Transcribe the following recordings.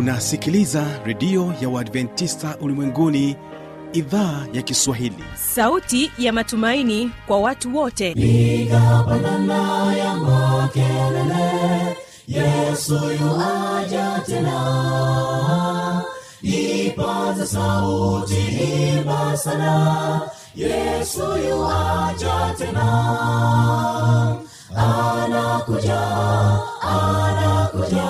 unasikiliza redio ya uadventista ulimwenguni idhaa ya kiswahili. Sauti ya matumaini kwa watu wote. Piga ya makelele yesu yuaja tena. Ipaza sauti imba sana yesu yuaja tena. Anakuja anakuja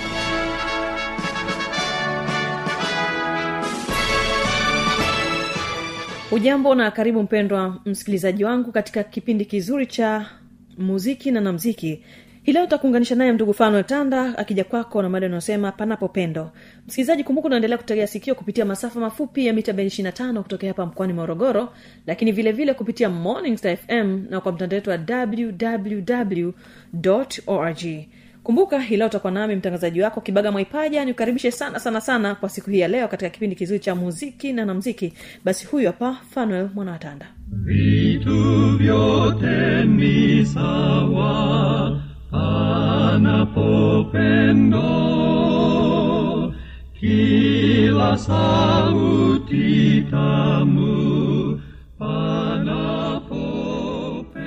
ujambo na karibu mpendwa msikilizaji wangu katika kipindi kizuri cha muziki na namziki hii leo takuunganisha naye ndugu fanuel tanda akija kwako na mada inayosema panapo pendo. Msikilizaji kumbuka unaendelea kutegea sikio kupitia masafa mafupi ya mita bendi 25 kutokea hapa mkoani morogoro lakini vile vile kupitia morning star fm na kwa mtandao wetu wa www org kumbuka hii leo utakuwa nami mtangazaji wako kibaga mwaipaja. Nikukaribishe sana sana sana kwa siku hii ya leo katika kipindi kizuri cha muziki na namziki basi huyu hapa fanuel mwanawatanda vitu vyote ni sawa panapopendo kila sauti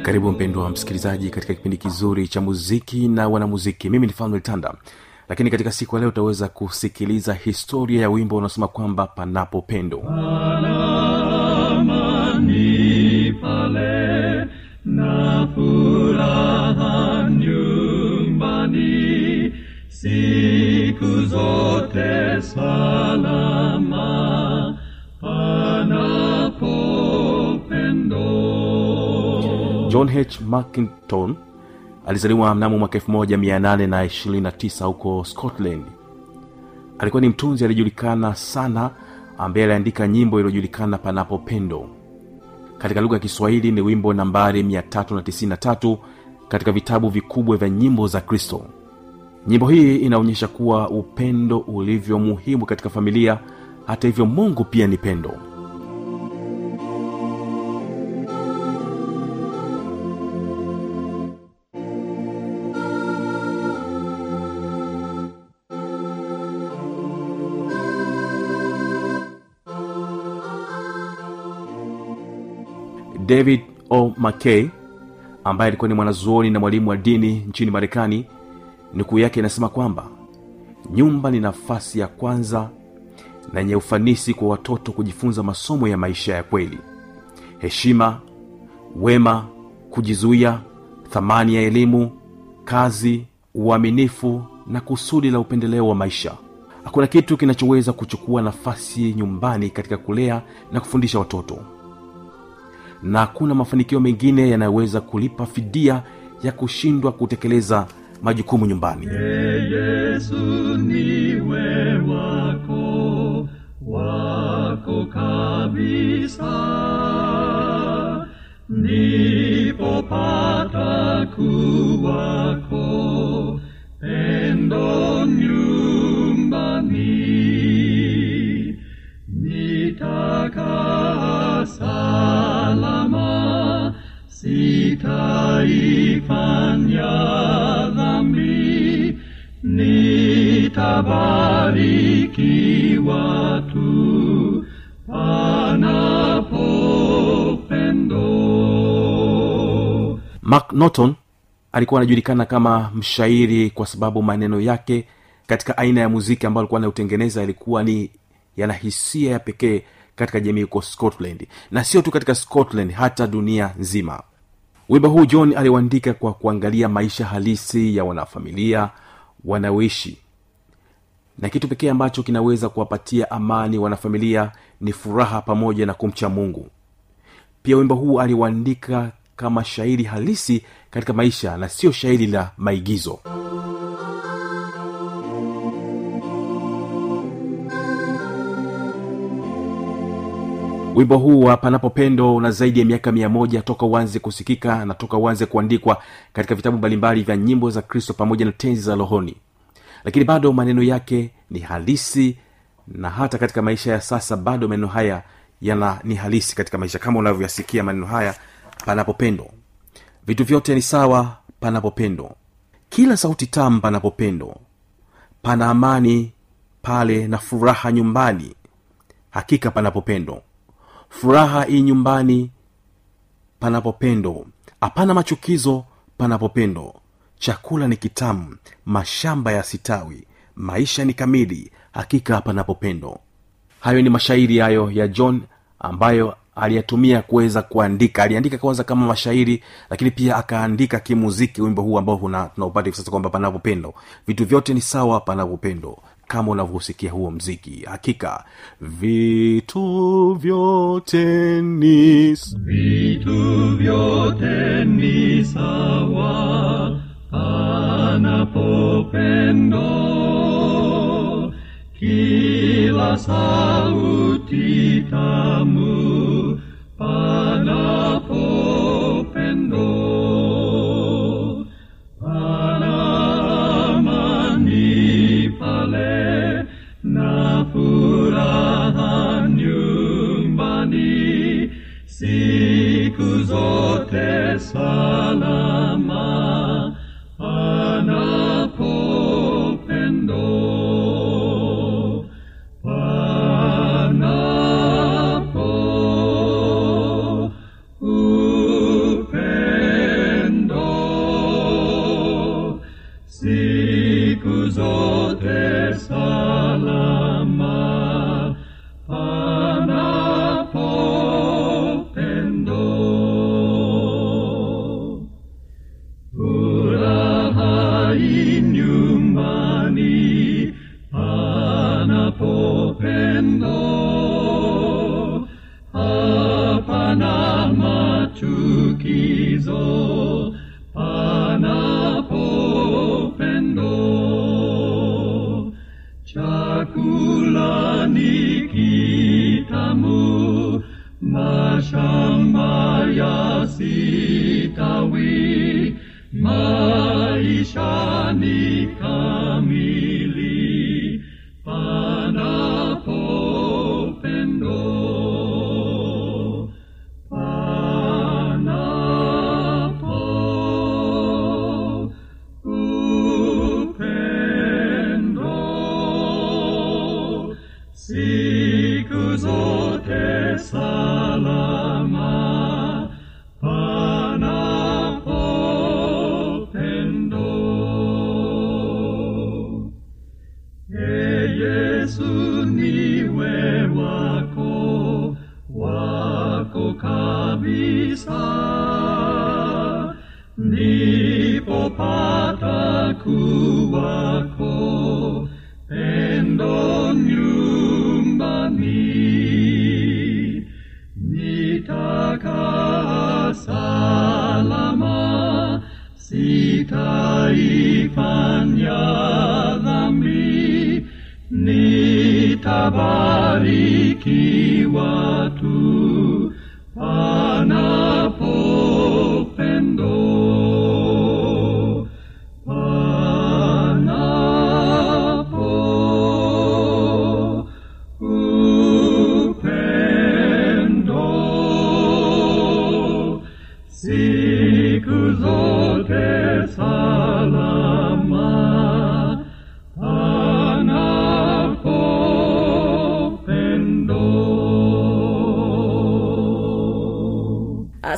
karibu mpendwa wa msikilizaji katika kipindi kizuri cha muziki na wanamuziki. Mimi ni fanuel tanda lakini katika siku ya leo utaweza kusikiliza historia ya wimbo unaosema kwamba panapo pendo. Amani pale na furaha nyumbani siku zote salama panapo pendo john h. Mackinton alizaliwa mnamo mwaka 1829 huko scotland. Alikuwa ni mtunzi aliyejulikana sana ambaye aliandika nyimbo iliyojulikana panapo pendo. Katika lugha ya kiswahili ni wimbo nambari 393 katika vitabu vikubwa vya nyimbo za kristo. Nyimbo hii inaonyesha kuwa upendo ulivyo muhimu katika familia. Hata hivyo mungu pia ni pendo david o. Mckay ambaye alikuwa ni mwanazuoni na mwalimu wa dini nchini marekani nukuu yake inasema kwamba nyumba ni nafasi ya kwanza na yenye ufanisi kwa watoto kujifunza masomo ya maisha ya kweli. Heshima wema kujizuia thamani ya elimu kazi uaminifu na kusudi la upendeleo wa maisha. Hakuna kitu kinachoweza kuchukua nafasi nyumbani katika kulea na kufundisha watoto na hakuna mafanikio mengine yanayoweza kulipa fidia ya kushindwa kutekeleza majukumu nyumbani. Yesu niwe wako wako kabisa. Nipopata kuwako pendo nyumbani pendo. Mark norton alikuwa anajulikana kama mshairi kwa sababu maneno yake katika aina ya muziki ambayo alikuwa anautengeneza yalikuwa ni yana hisia ya pekee katika jamii huko scotland na sio tu katika scotland hata dunia nzima. Wimbo huu john aliuandika kwa kuangalia maisha halisi ya wanafamilia wanaoishi. Na kitu pekee ambacho kinaweza kuwapatia amani wanafamilia ni furaha pamoja na kumcha mungu. Pia wimbo huu aliuandika kama shairi halisi katika maisha na sio shairi la maigizo wimbo huu wa panapopendo una zaidi ya miaka mia moja toka uanze kusikika na toka uanze kuandikwa katika vitabu mbalimbali vya nyimbo za kristo pamoja na tenzi za rohoni. Lakini bado maneno yake ni halisi na hata katika maisha ya sasa bado maneno haya yana ni halisi katika maisha kama unavyoyasikia maneno haya panapopendo vitu vyote ni sawa panapopendo kila sauti tamu panapopendo pana amani pale na furaha nyumbani. Hakika panapopendo furaha hii nyumbani panapopendo hapana machukizo panapopendo chakula ni kitamu mashamba ya sitawi maisha ni kamili hakika panapopendo hayo ni mashairi hayo ya john ambayo aliyatumia kuweza kuandika. Aliandika kwanza kama mashairi lakini pia akaandika kimuziki wimbo huu ambao tunaupata hivi sasa kwamba panapopendo vitu vyote ni sawa panapopendo kama unavyosikia huo mziki. Hakika vitu vyote ni vitu vyote ni sawa panapopendo kila sauti tamu panapopendo hapana machukizo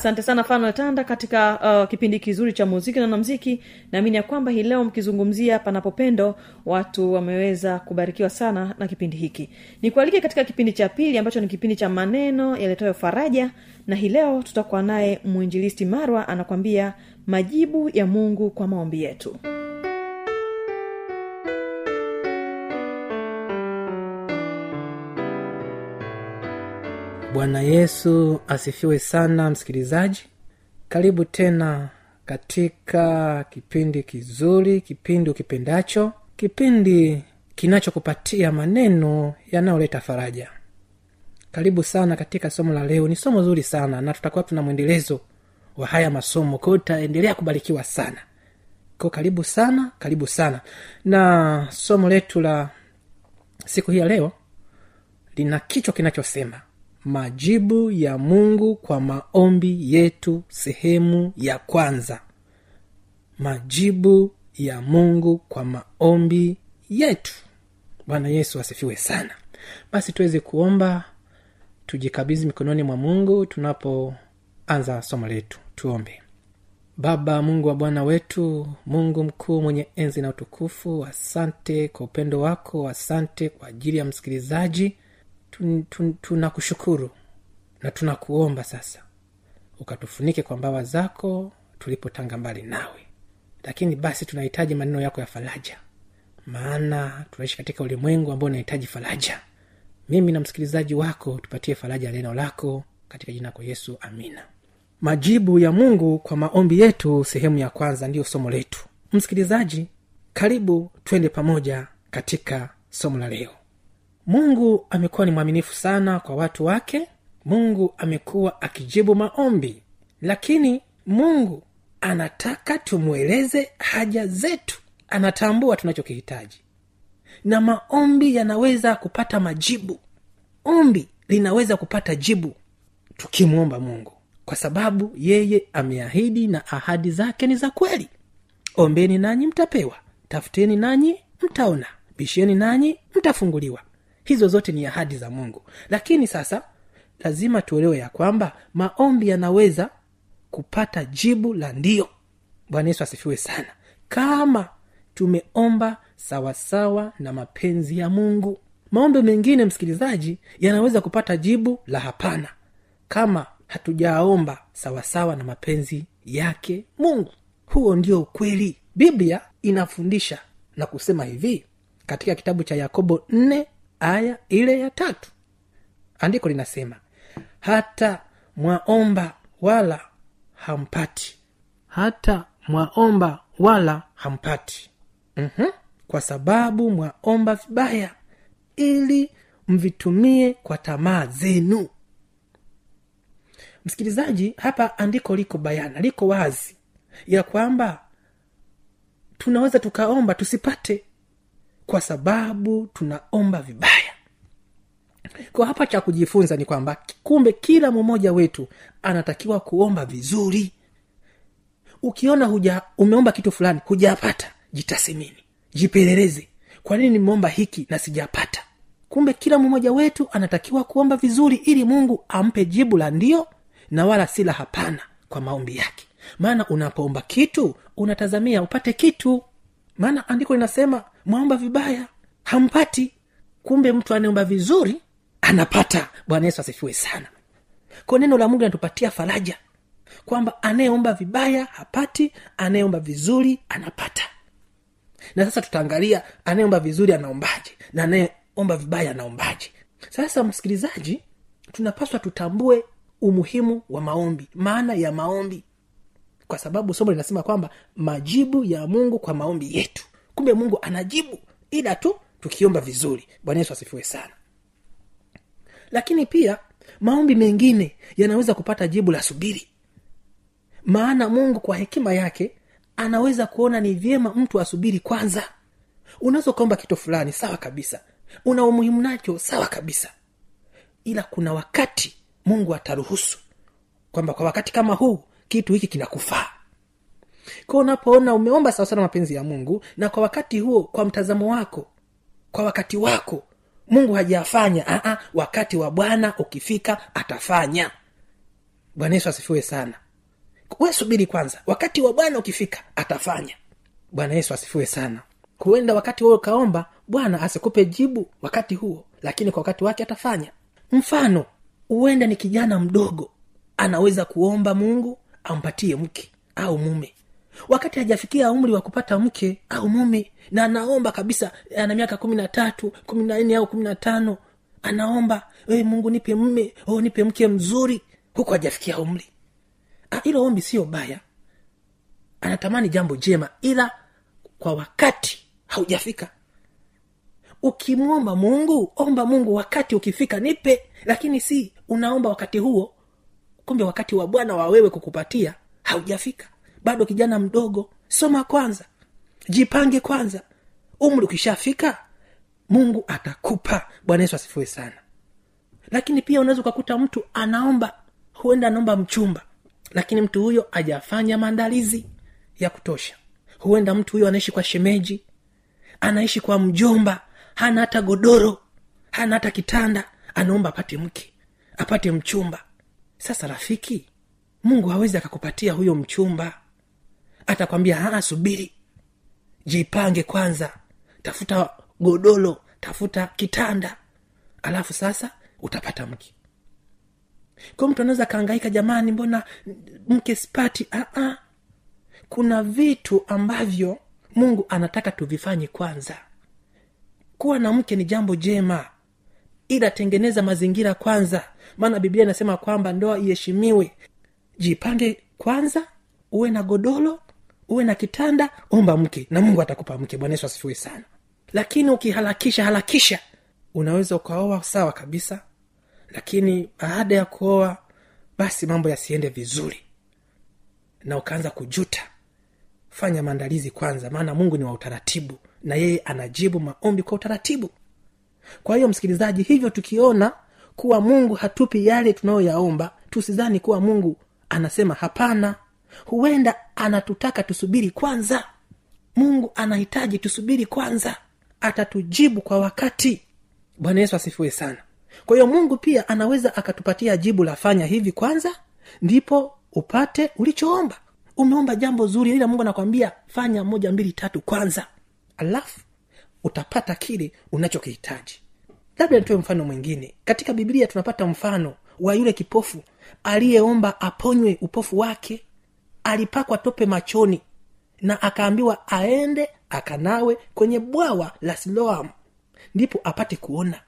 asante sana tanda katika uh, kipindi kizuri cha muziki na namziki naamini ya kwamba hii leo mkizungumzia panapopendo watu wameweza kubarikiwa sana na kipindi hiki. Nikualike katika kipindi cha pili ambacho ni kipindi cha maneno yaletayo faraja na hii leo tutakuwa naye mwinjilisti marwa anakwambia majibu ya mungu kwa maombi yetu bwana yesu asifiwe sana msikilizaji. Karibu tena katika kipindi kizuri kipindi ukipendacho kipindi kinachokupatia maneno yanayoleta faraja. Karibu sana katika somo la leo. Ni somo zuri sana na tutakuwa tuna mwendelezo wa haya masomo. Kwao utaendelea kubarikiwa sana. Ko karibu sana karibu sana. Na somo letu la siku hii ya leo lina kichwa kinachosema majibu ya mungu kwa maombi yetu sehemu ya kwanza. Majibu ya mungu kwa maombi yetu. Bwana yesu asifiwe sana. Basi tuweze kuomba tujikabidhi mikononi mwa mungu tunapoanza somo letu. Tuombe. Baba mungu wa bwana wetu mungu mkuu mwenye enzi na utukufu asante kwa upendo wako asante kwa ajili ya msikilizaji Tun- tun- tunakushukuru na tunakuomba sasa ukatufunike kwa mbawa zako tulipotanga mbali nawe. Lakini basi tunahitaji maneno yako ya faraja. Maana tunaishi katika ulimwengu ambao unahitaji faraja. Mimi na msikilizaji wako tupatie faraja ya neno lako katika jina kwa yesu amina. Majibu ya mungu kwa maombi yetu sehemu ya kwanza ndiyo somo letu. Msikilizaji karibu twende pamoja katika somo la leo mungu amekuwa ni mwaminifu sana kwa watu wake. Mungu amekuwa akijibu maombi. Lakini mungu anataka tumweleze haja zetu. Anatambua tunachokihitaji. Na maombi yanaweza kupata majibu. Ombi linaweza kupata jibu tukimwomba mungu. Kwa sababu yeye ameahidi na ahadi zake ni za kweli. Ombeni nanyi mtapewa. Tafuteni nanyi mtaona. Bisheni nanyi mtafunguliwa hizo zote ni ahadi za mungu. Lakini sasa lazima tuelewe ya kwamba maombi yanaweza kupata jibu la ndio. Bwana yesu asifiwe sana. Kama tumeomba sawasawa na mapenzi ya mungu. Maombi mengine msikilizaji yanaweza kupata jibu la hapana. Kama hatujaomba sawasawa na mapenzi yake mungu. Huo ndio ukweli. Biblia inafundisha na kusema hivi katika kitabu cha yakobo 4 aya ile ya tatu. Andiko linasema hata mwaomba wala hampati. Hata mwaomba wala hampati. Mm-hmm. kwa sababu mwaomba vibaya ili mvitumie kwa tamaa zenu. Msikilizaji hapa andiko liko bayana liko wazi ya kwamba tunaweza tukaomba tusipate kwa sababu tunaomba vibaya. Kwa hapa cha kujifunza ni kwamba kumbe kila mmoja wetu anatakiwa kuomba vizuri. Ukiona huja umeomba kitu fulani hujapata jitasimini jipeleleze. Kwa nini nimeomba hiki na sijapata? Kumbe kila mmoja wetu anatakiwa kuomba vizuri ili mungu ampe jibu la ndio na wala si hapana kwa maombi yake. Maana unapoomba kitu unatazamia upate kitu maana andiko linasema mwaomba vibaya hampati. Kumbe mtu anaomba vizuri anapata. Bwana yesu asifiwe sana. Kwa neno la mungu linatupatia faraja kwamba anayeomba vibaya hapati anayeomba vizuri anapata. Na sasa tutaangalia anayeomba vizuri anaombaje na anayeomba vibaya anaombaje. Sasa msikilizaji tunapaswa tutambue umuhimu wa maombi maana ya maombi kwa sababu somo linasema kwamba majibu ya mungu kwa maombi yetu. Kumbe mungu anajibu ila tu tukiomba vizuri. Bwana yesu asifiwe sana. Lakini pia maombi mengine yanaweza kupata jibu la subiri. Maana mungu kwa hekima yake anaweza kuona ni vyema mtu asubiri kwanza. Unaweza ukaomba kitu fulani sawa kabisa. Una umuhimu nacho sawa kabisa. Ila kuna wakati mungu ataruhusu. Kwamba kwa wakati kama huu kitu hiki kinakufaa. Kwa unapoona umeomba sawasawa mapenzi ya mungu na kwa wakati huo kwa mtazamo wako kwa wakati wako mungu hajafanya Aa, wakati wa bwana ukifika atafanya. Bwana yesu asifiwe sana. We subiri kwanza wakati wa bwana ukifika atafanya. Bwana yesu asifiwe sana. Huenda wakati huo ukaomba bwana asikupe jibu wakati huo lakini kwa wakati wake atafanya. Mfano huenda ni kijana mdogo anaweza kuomba mungu ampatie mke au mume. Wakati hajafikia umri wa kupata mke au mume na anaomba kabisa ana miaka kumi na tatu kumi na nne au kumi na tano anaomba e, mungu nipe mme nipe mke mzuri huku hajafikia umri. Ah, hilo ombi sio baya. Anatamani jambo jema ila kwa wakati haujafika. Ukimwomba mungu omba mungu wakati ukifika nipe lakini si unaomba wakati huo kumbe wakati wa bwana wa wewe kukupatia haujafika. Bado kijana mdogo. Soma kwanza. Jipange kwanza. Umri ukishafika mungu atakupa. Bwana yesu asifiwe sana. Lakini pia unaweza ukakuta mtu anaomba huenda anaomba mchumba. Lakini mtu huyo ajafanya maandalizi ya kutosha. Huenda mtu huyo anaishi kwa shemeji anaishi kwa mjomba hana hata godoro hana hata kitanda. Anaomba apate mke apate mchumba sasa rafiki mungu hawezi akakupatia huyo mchumba. Atakwambia aa subiri. Jipange kwanza. Tafuta godolo tafuta kitanda. Alafu sasa utapata mke. Kwa mtu anaweza akaangaika jamani mbona mke sipati? Aa, kuna vitu ambavyo mungu anataka tuvifanye kwanza. Kuwa na mke ni jambo jema ila tengeneza mazingira kwanza maana biblia inasema kwamba ndoa iheshimiwe. Jipange kwanza uwe na godolo uwe na kitanda omba mke na mungu atakupa mke. Bwana yesu asifiwe sana. Lakini ukiharakisha harakisha unaweza ukaoa sawa kabisa lakini baada ya kuoa basi mambo yasiende vizuri. Na ukaanza kujuta. Fanya maandalizi kwanza maana mungu ni wa utaratibu na yeye anajibu maombi kwa utaratibu. Kwa hiyo msikilizaji hivyo tukiona kuwa mungu hatupi yale tunayoyaomba. Tusidhani kuwa mungu anasema hapana. Huenda anatutaka tusubiri kwanza. Mungu anahitaji tusubiri kwanza. Atatujibu kwa wakati. Bwana yesu asifiwe sana. Kwa hiyo mungu pia anaweza akatupatia jibu la fanya hivi kwanza ndipo upate ulichoomba. Umeomba jambo zuri ila mungu anakwambia fanya moja mbili tatu kwanza. Alafu utapata kile unachokihitaji labda nitoe mfano mwingine. Katika biblia tunapata mfano wa yule kipofu aliyeomba aponywe upofu wake alipakwa tope machoni na akaambiwa aende akanawe kwenye bwawa la siloam ndipo apate kuona.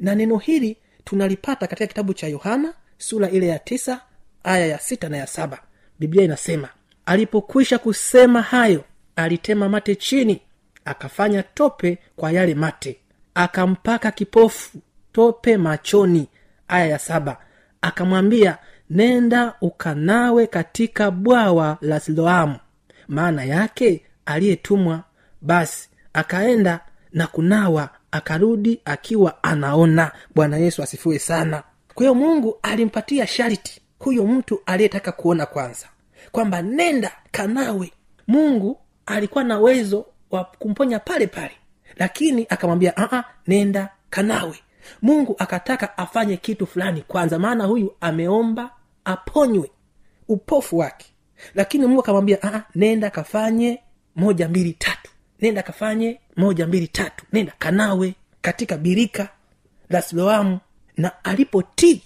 Na neno hili tunalipata katika kitabu cha yohana sura ile ya tisa aya ya sita na ya saba. Biblia inasema alipokwisha kusema hayo alitema mate chini akafanya tope kwa yale mate akampaka kipofu tope machoni aya ya saba. Akamwambia nenda ukanawe katika bwawa la siloamu. Maana yake aliyetumwa. Basi akaenda na kunawa akarudi akiwa anaona. Bwana yesu asifiwe sana. Kwa hiyo mungu alimpatia sharti huyo mtu aliyetaka kuona kwanza kwamba nenda kanawe. Mungu alikuwa na uwezo wa kumponya pale pale lakini akamwambia "Aa, nenda kanawe. Mungu akataka afanye kitu fulani kwanza maana huyu ameomba aponywe upofu wake. Lakini mungu akamwambia nenda kafanye moja mbili tatu. Nenda kafanye moja mbili tatu. Nenda kanawe katika birika la siloamu. Na alipotii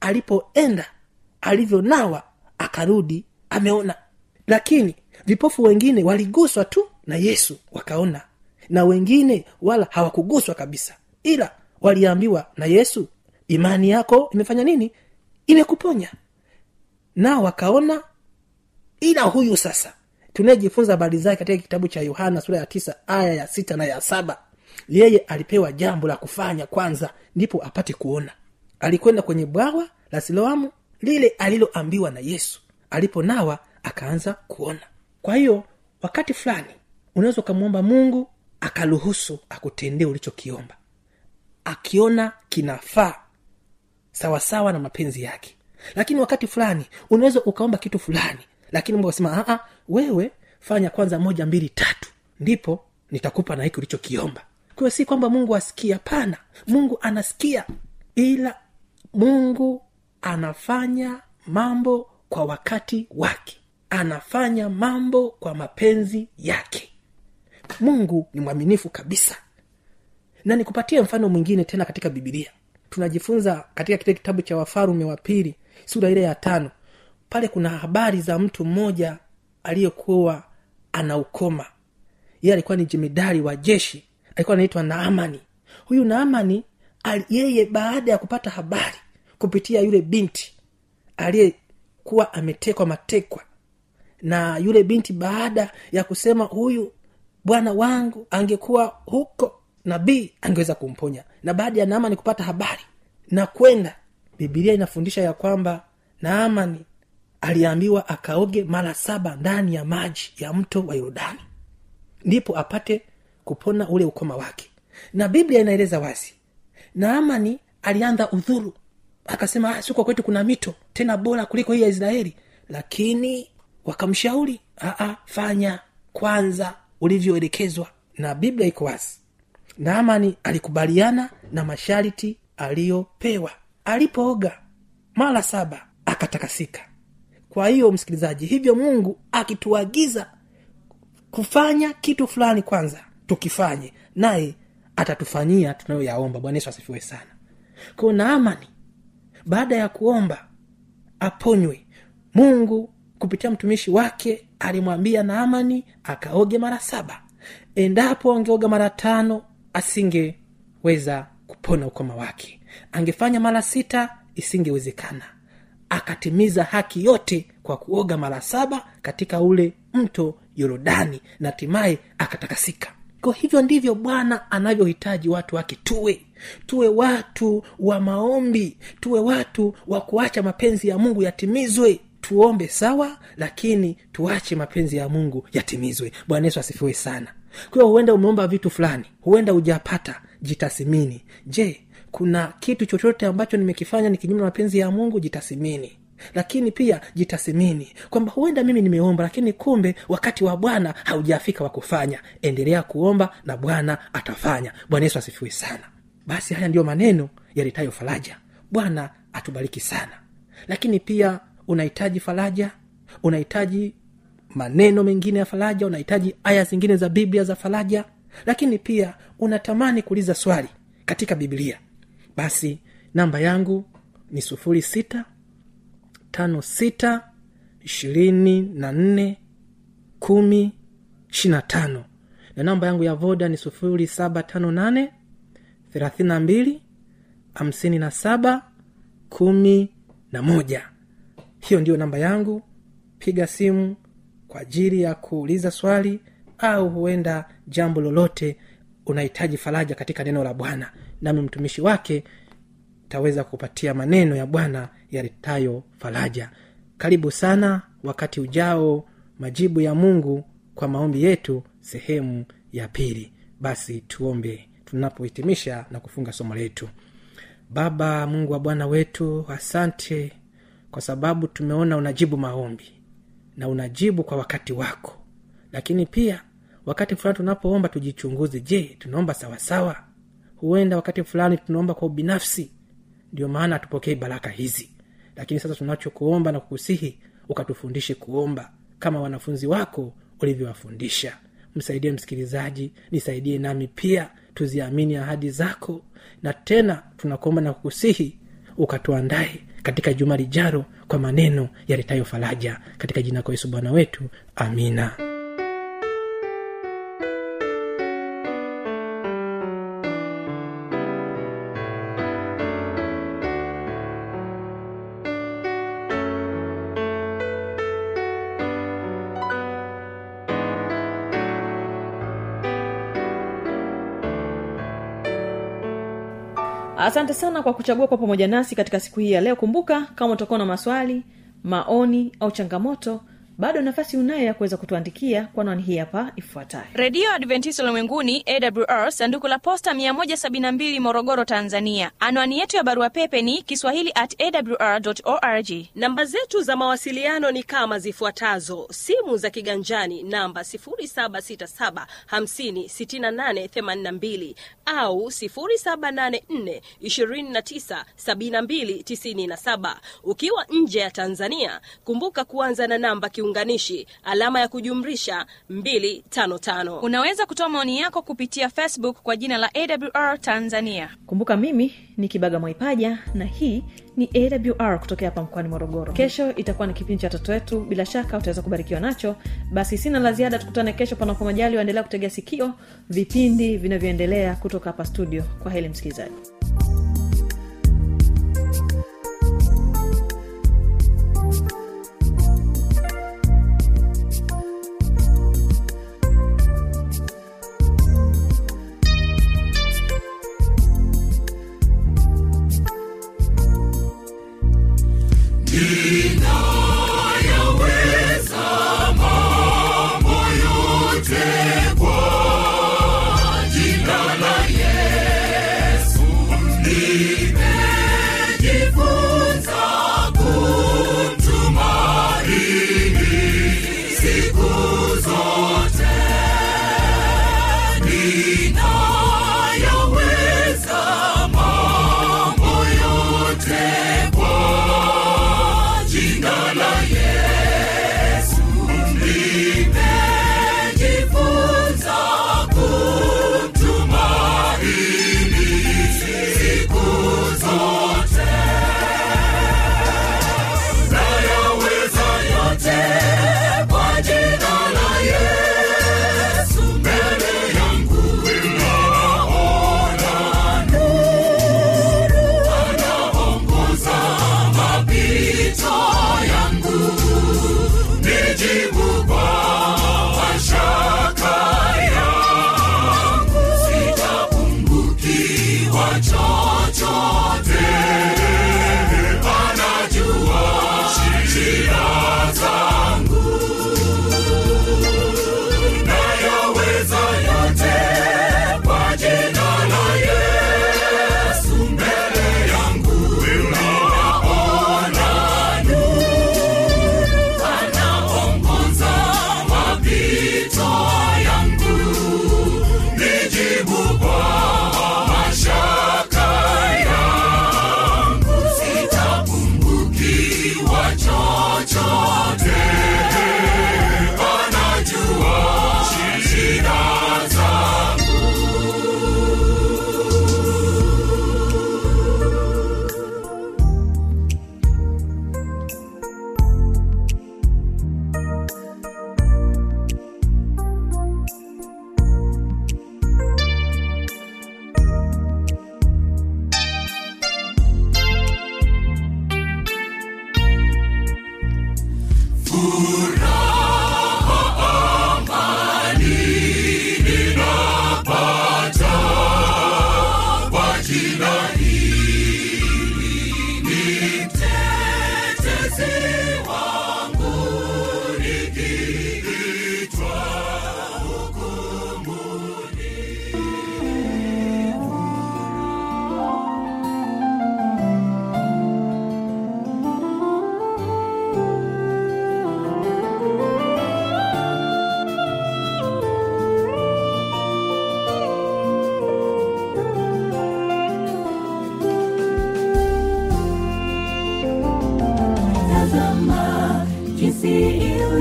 alipoenda alivyonawa akarudi ameona. Lakini vipofu wengine waliguswa tu na yesu wakaona na wengine wala hawakuguswa kabisa. Ila waliambiwa na yesu imani yako imefanya nini? Imekuponya. Nao wakaona ila huyu sasa. Tunayejifunza habari zake katika kitabu cha yohana sura ya tisa aya ya sita na ya saba. Yeye alipewa jambo la kufanya kwanza ndipo apate kuona. Alikwenda kwenye bwawa la siloamu lile aliloambiwa na yesu. Aliponawa akaanza kuona. Kwa hiyo wakati fulani unaweza ukamwomba mungu akaruhusu akutendee ulichokiomba. Akiona kinafaa sawasawa na mapenzi yake. Lakini wakati fulani unaweza ukaomba kitu fulani lakini mungu akasema "Ah, ah, wewe fanya kwanza moja mbili tatu ndipo nitakupa na hiki ulichokiomba. Kwayo si kwamba mungu asikia hapana. Mungu anasikia ila mungu anafanya mambo kwa wakati wake. Anafanya mambo kwa mapenzi yake mungu ni mwaminifu kabisa. Na nikupatie mfano mwingine tena katika bibilia tunajifunza katika kile kitabu cha wafarume wa pili sura ile ya tano. Pale kuna habari za mtu mmoja aliyekuwa ana ukoma. Yeye alikuwa ni jemedari wa jeshi. Alikuwa anaitwa naamani. Huyu naamani yeye baada ya kupata habari kupitia yule binti aliyekuwa ametekwa matekwa. Na yule binti baada ya kusema huyu bwana wangu angekuwa huko nabii angeweza kumponya. Na baada ya naamani kupata habari na kwenda bibilia inafundisha ya kwamba naamani aliambiwa akaoge mara saba ndani ya maji ya mto wa yordani ndipo apate kupona ule ukoma wake. Na biblia inaeleza wazi naamani alianza udhuru. Akasema "Ah, siko kwetu kuna mito tena bora kuliko hii ya israeli. Lakini wakamshauri "Aa, fanya kwanza ulivyoelekezwa na biblia iko wazi. Naamani alikubaliana na masharti aliyopewa. Alipooga mara saba akatakasika. Kwa hiyo msikilizaji hivyo mungu akituagiza kufanya kitu fulani kwanza tukifanye naye atatufanyia tunayoyaomba. Bwana yesu asifiwe sana. Kwao naamani baada ya kuomba aponywe. Mungu kupitia mtumishi wake alimwambia naamani akaoge mara saba. Endapo angeoga mara tano asingeweza kupona ukoma wake. Angefanya mara sita isingewezekana. Akatimiza haki yote kwa kuoga mara saba katika ule mto yorodani na hatimaye akatakasika. Kwa hivyo ndivyo bwana anavyohitaji watu wake tuwe. Tuwe watu wa maombi tuwe watu wa kuacha mapenzi ya mungu yatimizwe tuombe sawa lakini tuache mapenzi ya mungu yatimizwe. Bwana yesu asifiwe sana. Kwa huenda umeomba vitu fulani huenda hujapata jitasimini. Je kuna kitu chochote ambacho nimekifanya ni kinyume na mapenzi ya mungu? Jitasimini. Lakini pia jitasimini kwamba huenda mimi nimeomba lakini kumbe wakati wa bwana haujafika wa kufanya. Endelea kuomba na bwana atafanya. Bwana yesu asifiwe sana. Basi haya ndiyo maneno yalitayo faraja. Bwana atubariki sana. Lakini pia unahitaji faraja unahitaji maneno mengine ya faraja unahitaji aya zingine za biblia za faraja lakini pia unatamani kuuliza swali katika biblia. Basi namba yangu ni sufuri sita tano sita ishirini na nne kumi ishirina tano. Na namba yangu ya voda ni sufuri saba tano nane thelathini na mbili hamsini na saba kumi na moja hiyo ndiyo namba yangu. Piga simu kwa ajili ya kuuliza swali au huenda jambo lolote unahitaji faraja katika neno la bwana. Nami mtumishi wake taweza kupatia maneno ya bwana yaletayo faraja. Karibu sana wakati ujao majibu ya mungu kwa maombi yetu sehemu ya pili. Basi tuombe tunapohitimisha na kufunga somo letu. Baba mungu wa bwana wetu asante kwa sababu tumeona unajibu maombi na unajibu kwa wakati wako. Lakini pia wakati fulani tunapoomba tujichunguze je tunaomba sawasawa huenda wakati fulani tunaomba kwa ubinafsi ndio maana hatupokei baraka hizi. Lakini sasa tunachokuomba na kukusihi ukatufundishe kuomba kama wanafunzi wako ulivyowafundisha. Msaidie msikilizaji nisaidie nami pia tuziamini ahadi zako. Na tena tunakuomba na kukusihi ukatuandae katika juma lijaro kwa maneno yaletayo faraja. Katika jina kwa yesu bwana wetu amina asante sana kwa kuchagua kwa pamoja nasi katika siku hii ya leo. Kumbuka kama utakuwa na maswali maoni au changamoto bado nafasi unayo ya kuweza kutuandikia kwa anwani hii hapa ifuatayo. Redio adventist ulimwenguni awr sanduku la posta 172 morogoro tanzania. Anwani yetu ya barua pepe ni kiswahili at awr org. Namba zetu za mawasiliano ni kama zifuatazo. Simu za kiganjani namba 767 au 784 ukiwa nje ya tanzania kumbuka kuanza na namba kiunganishi alama ya kujumrisha 255 unaweza kutoa maoni yako kupitia facebook kwa jina la awr tanzania. Kumbuka mimi ni kibaga mwaipaja na hii ni awr kutokea hapa mkoani morogoro. Kesho itakuwa ni kipindi cha watoto wetu. Bila shaka utaweza kubarikiwa nacho. Basi sina la ziada tukutane kesho panapo majali waendelea kutegea sikio vipindi vinavyoendelea kutoka hapa studio. Kwa heli msikilizaji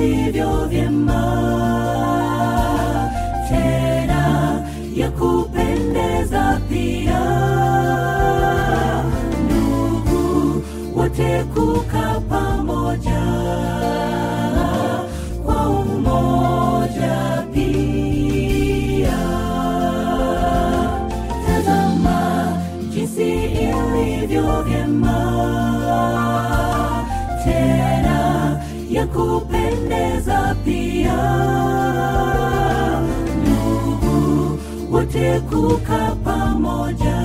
ilivyo vyema. Tena ya kupendeza pia. Ndugu wote kuka kupendeza pia. Ndugu wote kukaa pamoja